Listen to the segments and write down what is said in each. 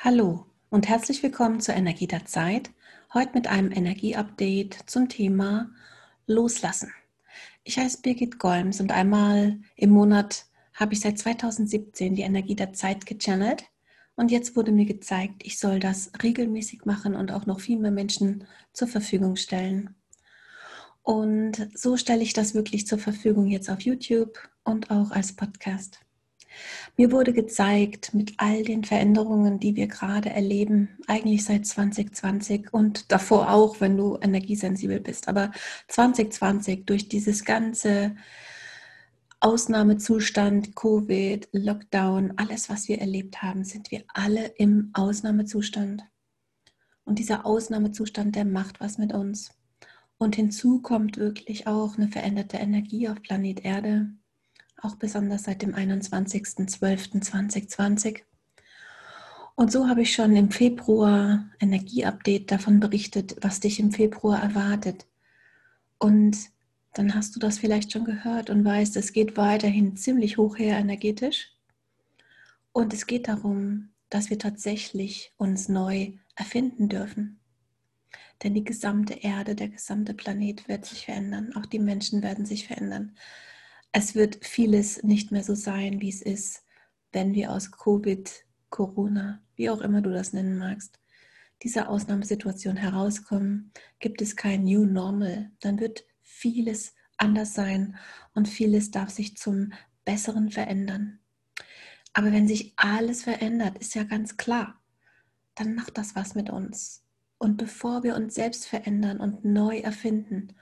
Hallo und herzlich willkommen zur Energie der Zeit. Heute mit einem Energieupdate zum Thema Loslassen. Ich heiße Birgit Golms und einmal im Monat habe ich seit 2017 die Energie der Zeit gechannelt. Und jetzt wurde mir gezeigt, ich soll das regelmäßig machen und auch noch viel mehr Menschen zur Verfügung stellen. Und so stelle ich das wirklich zur Verfügung jetzt auf YouTube und auch als Podcast. Mir wurde gezeigt, mit all den Veränderungen, die wir gerade erleben, eigentlich seit 2020 und davor auch, wenn du energiesensibel bist, aber 2020 durch dieses ganze Ausnahmezustand, Covid, Lockdown, alles, was wir erlebt haben, sind wir alle im Ausnahmezustand. Und dieser Ausnahmezustand, der macht was mit uns. Und hinzu kommt wirklich auch eine veränderte Energie auf Planet Erde auch besonders seit dem 21.12.2020. Und so habe ich schon im Februar Energieupdate davon berichtet, was dich im Februar erwartet. Und dann hast du das vielleicht schon gehört und weißt, es geht weiterhin ziemlich hoch her energetisch. Und es geht darum, dass wir tatsächlich uns neu erfinden dürfen. Denn die gesamte Erde, der gesamte Planet wird sich verändern. Auch die Menschen werden sich verändern es wird vieles nicht mehr so sein, wie es ist, wenn wir aus Covid, Corona, wie auch immer du das nennen magst, dieser Ausnahmesituation herauskommen, gibt es kein New Normal. Dann wird vieles anders sein und vieles darf sich zum Besseren verändern. Aber wenn sich alles verändert, ist ja ganz klar, dann macht das was mit uns. Und bevor wir uns selbst verändern und neu erfinden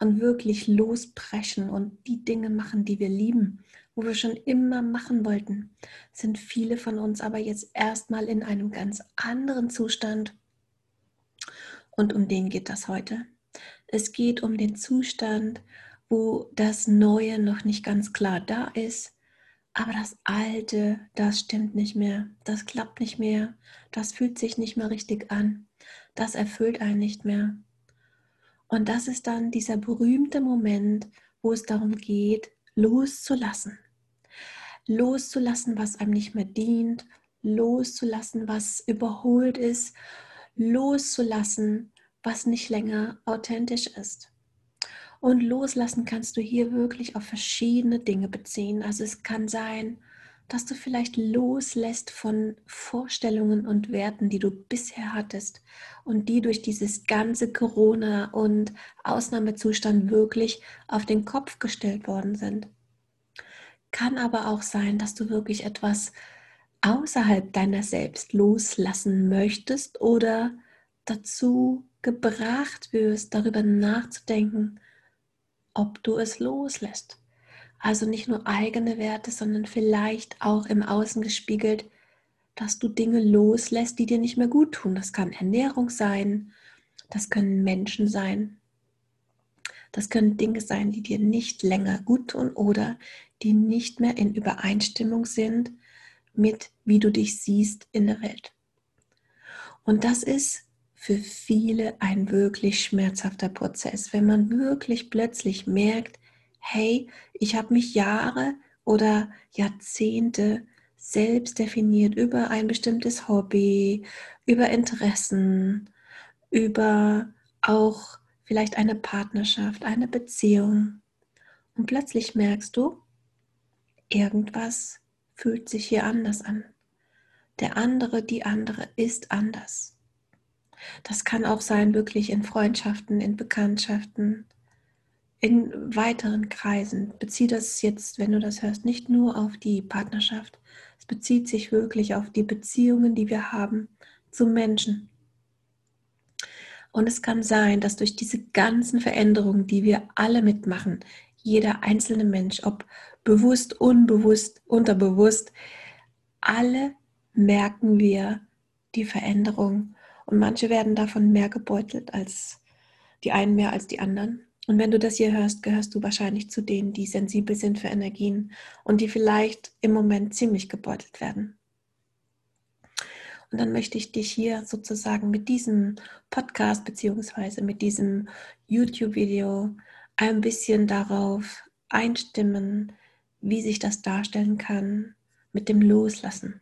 und wirklich lospreschen und die Dinge machen, die wir lieben, wo wir schon immer machen wollten, sind viele von uns aber jetzt erstmal in einem ganz anderen Zustand. Und um den geht das heute. Es geht um den Zustand, wo das Neue noch nicht ganz klar da ist, aber das Alte, das stimmt nicht mehr, das klappt nicht mehr, das fühlt sich nicht mehr richtig an, das erfüllt einen nicht mehr. Und das ist dann dieser berühmte Moment, wo es darum geht, loszulassen. Loszulassen, was einem nicht mehr dient, loszulassen, was überholt ist, loszulassen, was nicht länger authentisch ist. Und loslassen kannst du hier wirklich auf verschiedene Dinge beziehen. Also es kann sein, dass du vielleicht loslässt von Vorstellungen und Werten, die du bisher hattest und die durch dieses ganze Corona und Ausnahmezustand wirklich auf den Kopf gestellt worden sind. Kann aber auch sein, dass du wirklich etwas außerhalb deiner selbst loslassen möchtest oder dazu gebracht wirst, darüber nachzudenken, ob du es loslässt. Also nicht nur eigene Werte, sondern vielleicht auch im Außen gespiegelt, dass du Dinge loslässt, die dir nicht mehr gut tun. Das kann Ernährung sein, das können Menschen sein, das können Dinge sein, die dir nicht länger gut tun oder die nicht mehr in Übereinstimmung sind mit, wie du dich siehst in der Welt. Und das ist für viele ein wirklich schmerzhafter Prozess, wenn man wirklich plötzlich merkt, hey, ich habe mich Jahre oder Jahrzehnte selbst definiert über ein bestimmtes Hobby, über Interessen, über auch vielleicht eine Partnerschaft, eine Beziehung. Und plötzlich merkst du, irgendwas fühlt sich hier anders an. Der andere, die andere ist anders. Das kann auch sein, wirklich in Freundschaften, in Bekanntschaften, in weiteren Kreisen. Bezieh das jetzt, wenn du das hörst, nicht nur auf die Partnerschaft. Es bezieht sich wirklich auf die Beziehungen, die wir haben zu Menschen. Und es kann sein, dass durch diese ganzen Veränderungen, die wir alle mitmachen, jeder einzelne Mensch, ob bewusst, unbewusst, unterbewusst, alle merken wir die Veränderung. Und manche werden davon mehr gebeutelt als die einen mehr als die anderen. Und wenn du das hier hörst, gehörst du wahrscheinlich zu denen, die sensibel sind für Energien und die vielleicht im Moment ziemlich gebeutelt werden. Und dann möchte ich dich hier sozusagen mit diesem Podcast beziehungsweise mit diesem YouTube-Video ein bisschen darauf einstimmen, wie sich das darstellen kann mit dem Loslassen.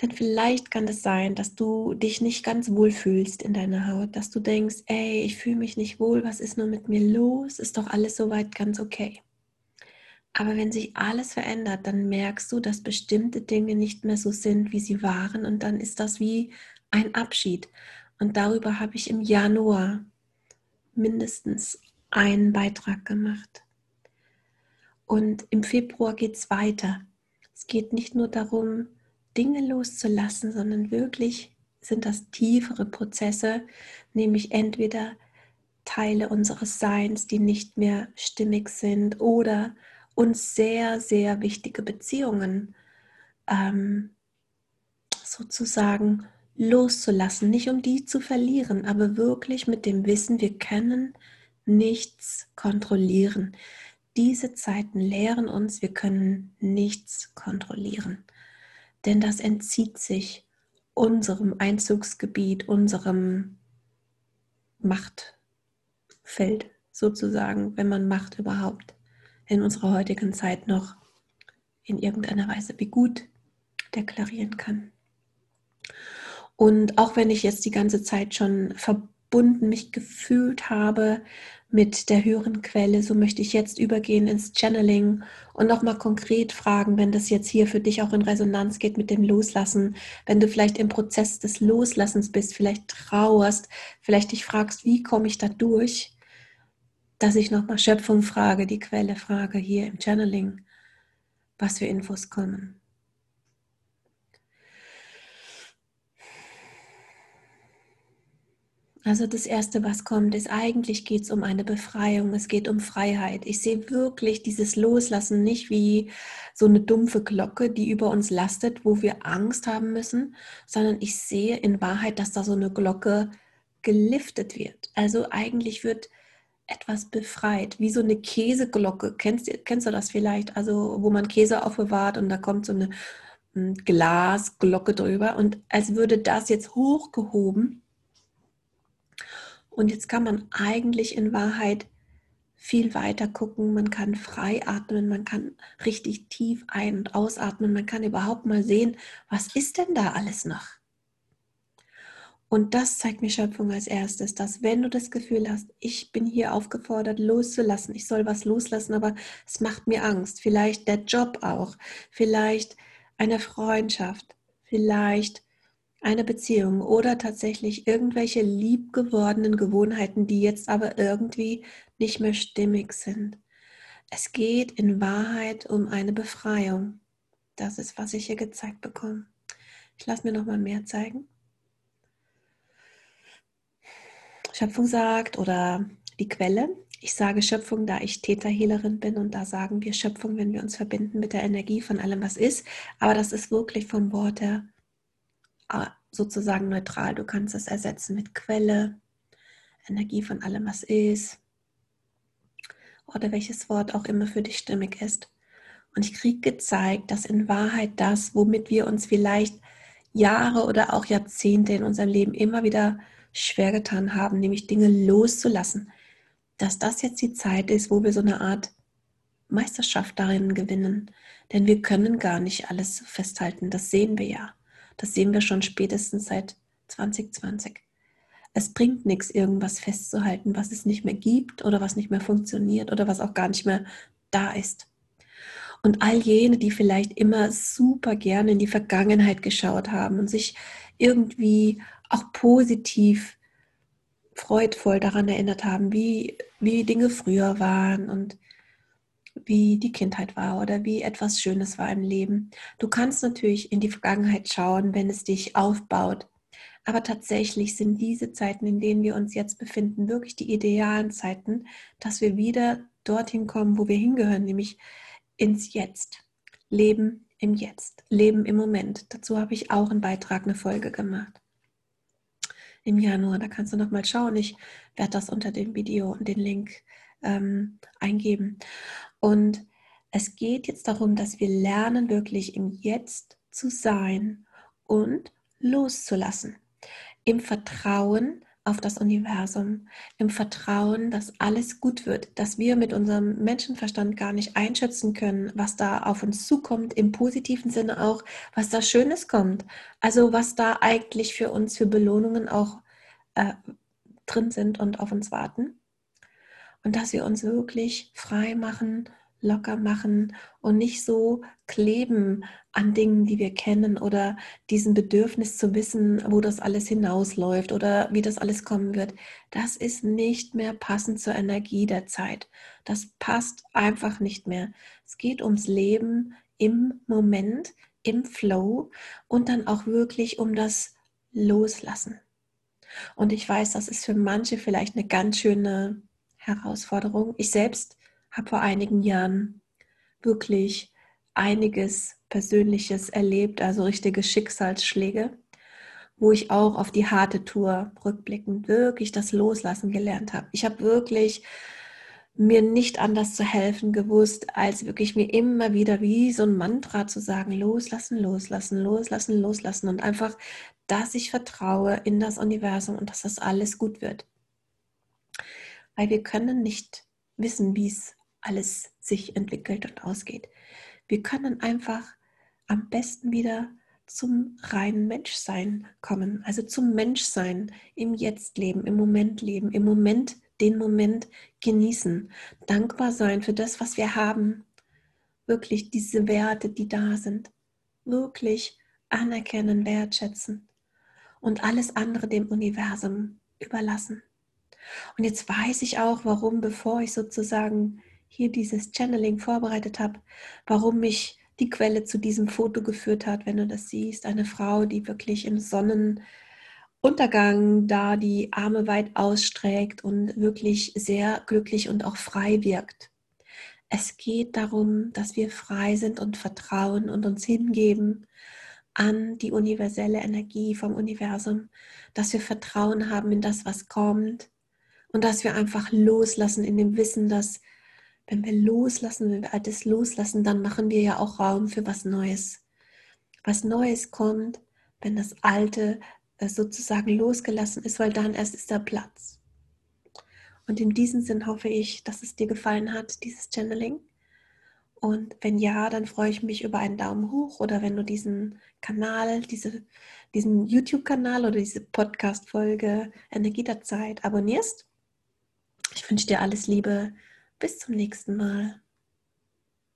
Denn vielleicht kann es sein, dass du dich nicht ganz wohl fühlst in deiner Haut, dass du denkst, ey, ich fühle mich nicht wohl, was ist nur mit mir los? Ist doch alles soweit ganz okay. Aber wenn sich alles verändert, dann merkst du, dass bestimmte Dinge nicht mehr so sind, wie sie waren. Und dann ist das wie ein Abschied. Und darüber habe ich im Januar mindestens einen Beitrag gemacht. Und im Februar geht es weiter. Es geht nicht nur darum, Dinge loszulassen, sondern wirklich sind das tiefere Prozesse, nämlich entweder Teile unseres Seins, die nicht mehr stimmig sind oder uns sehr, sehr wichtige Beziehungen ähm, sozusagen loszulassen, nicht um die zu verlieren, aber wirklich mit dem Wissen, wir können nichts kontrollieren. Diese Zeiten lehren uns, wir können nichts kontrollieren, denn das entzieht sich unserem Einzugsgebiet, unserem Machtfeld sozusagen, wenn man Macht überhaupt in unserer heutigen Zeit noch in irgendeiner Weise wie gut deklarieren kann. Und auch wenn ich jetzt die ganze Zeit schon verbunden mich gefühlt habe mit der höheren Quelle, so möchte ich jetzt übergehen ins Channeling und nochmal konkret fragen, wenn das jetzt hier für dich auch in Resonanz geht mit dem Loslassen, wenn du vielleicht im Prozess des Loslassens bist, vielleicht trauerst, vielleicht dich fragst, wie komme ich da durch, dass ich nochmal Schöpfung frage, die Quelle frage hier im Channeling, was für Infos kommen. Also das Erste, was kommt, ist eigentlich geht es um eine Befreiung, es geht um Freiheit. Ich sehe wirklich dieses Loslassen nicht wie so eine dumpfe Glocke, die über uns lastet, wo wir Angst haben müssen, sondern ich sehe in Wahrheit, dass da so eine Glocke geliftet wird. Also eigentlich wird etwas befreit, wie so eine Käseglocke. Kennst, kennst du das vielleicht? Also, wo man Käse aufbewahrt und da kommt so eine hm, Glasglocke drüber und als würde das jetzt hochgehoben. Und jetzt kann man eigentlich in Wahrheit viel weiter gucken, man kann frei atmen, man kann richtig tief ein- und ausatmen, man kann überhaupt mal sehen, was ist denn da alles noch? Und das zeigt mir Schöpfung als erstes, dass wenn du das Gefühl hast, ich bin hier aufgefordert loszulassen, ich soll was loslassen, aber es macht mir Angst, vielleicht der Job auch, vielleicht eine Freundschaft, vielleicht eine Beziehung oder tatsächlich irgendwelche liebgewordenen Gewohnheiten, die jetzt aber irgendwie nicht mehr stimmig sind. Es geht in Wahrheit um eine Befreiung. Das ist, was ich hier gezeigt bekomme. Ich lasse mir noch mal mehr zeigen. Schöpfung sagt oder die Quelle. Ich sage Schöpfung, da ich Täterhehlerin bin und da sagen wir Schöpfung, wenn wir uns verbinden mit der Energie von allem, was ist. Aber das ist wirklich vom Wort her sozusagen neutral. Du kannst es ersetzen mit Quelle, Energie von allem, was ist oder welches Wort auch immer für dich stimmig ist. Und ich kriege gezeigt, dass in Wahrheit das, womit wir uns vielleicht Jahre oder auch Jahrzehnte in unserem Leben immer wieder schwer getan haben, nämlich Dinge loszulassen, dass das jetzt die Zeit ist, wo wir so eine Art Meisterschaft darin gewinnen. Denn wir können gar nicht alles festhalten, das sehen wir ja. Das sehen wir schon spätestens seit 2020. Es bringt nichts, irgendwas festzuhalten, was es nicht mehr gibt oder was nicht mehr funktioniert oder was auch gar nicht mehr da ist. Und all jene, die vielleicht immer super gerne in die Vergangenheit geschaut haben und sich irgendwie auch positiv, freudvoll daran erinnert haben, wie, wie Dinge früher waren und wie die Kindheit war oder wie etwas Schönes war im Leben. Du kannst natürlich in die Vergangenheit schauen, wenn es dich aufbaut. Aber tatsächlich sind diese Zeiten, in denen wir uns jetzt befinden, wirklich die idealen Zeiten, dass wir wieder dorthin kommen, wo wir hingehören, nämlich ins Jetzt. Leben im Jetzt, Leben im Moment. Dazu habe ich auch einen Beitrag, eine Folge gemacht im Januar. Da kannst du noch mal schauen. Ich werde das unter dem Video und den Link ähm, eingeben. Und es geht jetzt darum, dass wir lernen, wirklich im Jetzt zu sein und loszulassen. Im Vertrauen auf das Universum, im Vertrauen, dass alles gut wird, dass wir mit unserem Menschenverstand gar nicht einschätzen können, was da auf uns zukommt, im positiven Sinne auch, was da Schönes kommt. Also was da eigentlich für uns für Belohnungen auch äh, drin sind und auf uns warten. Und dass wir uns wirklich frei machen locker machen und nicht so kleben an Dingen, die wir kennen oder diesem Bedürfnis zu wissen, wo das alles hinausläuft oder wie das alles kommen wird. Das ist nicht mehr passend zur Energie der Zeit. Das passt einfach nicht mehr. Es geht ums Leben im Moment, im Flow und dann auch wirklich um das Loslassen. Und ich weiß, das ist für manche vielleicht eine ganz schöne Herausforderung. Ich selbst habe vor einigen Jahren wirklich einiges Persönliches erlebt, also richtige Schicksalsschläge, wo ich auch auf die harte Tour rückblickend wirklich das Loslassen gelernt habe. Ich habe wirklich mir nicht anders zu helfen gewusst, als wirklich mir immer wieder wie so ein Mantra zu sagen, loslassen, loslassen, loslassen, loslassen und einfach, dass ich vertraue in das Universum und dass das alles gut wird. Weil wir können nicht wissen, wie es alles sich entwickelt und ausgeht. Wir können einfach am besten wieder zum reinen Menschsein kommen, also zum Menschsein im Jetzt-Leben, im Moment leben, im Moment den Moment genießen, dankbar sein für das, was wir haben, wirklich diese Werte, die da sind, wirklich anerkennen, wertschätzen und alles andere dem Universum überlassen. Und jetzt weiß ich auch, warum, bevor ich sozusagen hier dieses Channeling vorbereitet habe, warum mich die Quelle zu diesem Foto geführt hat, wenn du das siehst. Eine Frau, die wirklich im Sonnenuntergang da die Arme weit ausstreckt und wirklich sehr glücklich und auch frei wirkt. Es geht darum, dass wir frei sind und vertrauen und uns hingeben an die universelle Energie vom Universum, dass wir Vertrauen haben in das, was kommt und dass wir einfach loslassen in dem Wissen, dass wenn wir loslassen, wenn wir Altes loslassen, dann machen wir ja auch Raum für was Neues. Was Neues kommt, wenn das Alte äh, sozusagen losgelassen ist, weil dann erst ist der Platz. Und in diesem Sinn hoffe ich, dass es dir gefallen hat, dieses Channeling. Und wenn ja, dann freue ich mich über einen Daumen hoch oder wenn du diesen Kanal, diese, diesen YouTube-Kanal oder diese Podcast-Folge Energie der Zeit abonnierst. Ich wünsche dir alles Liebe. Bis zum nächsten Mal.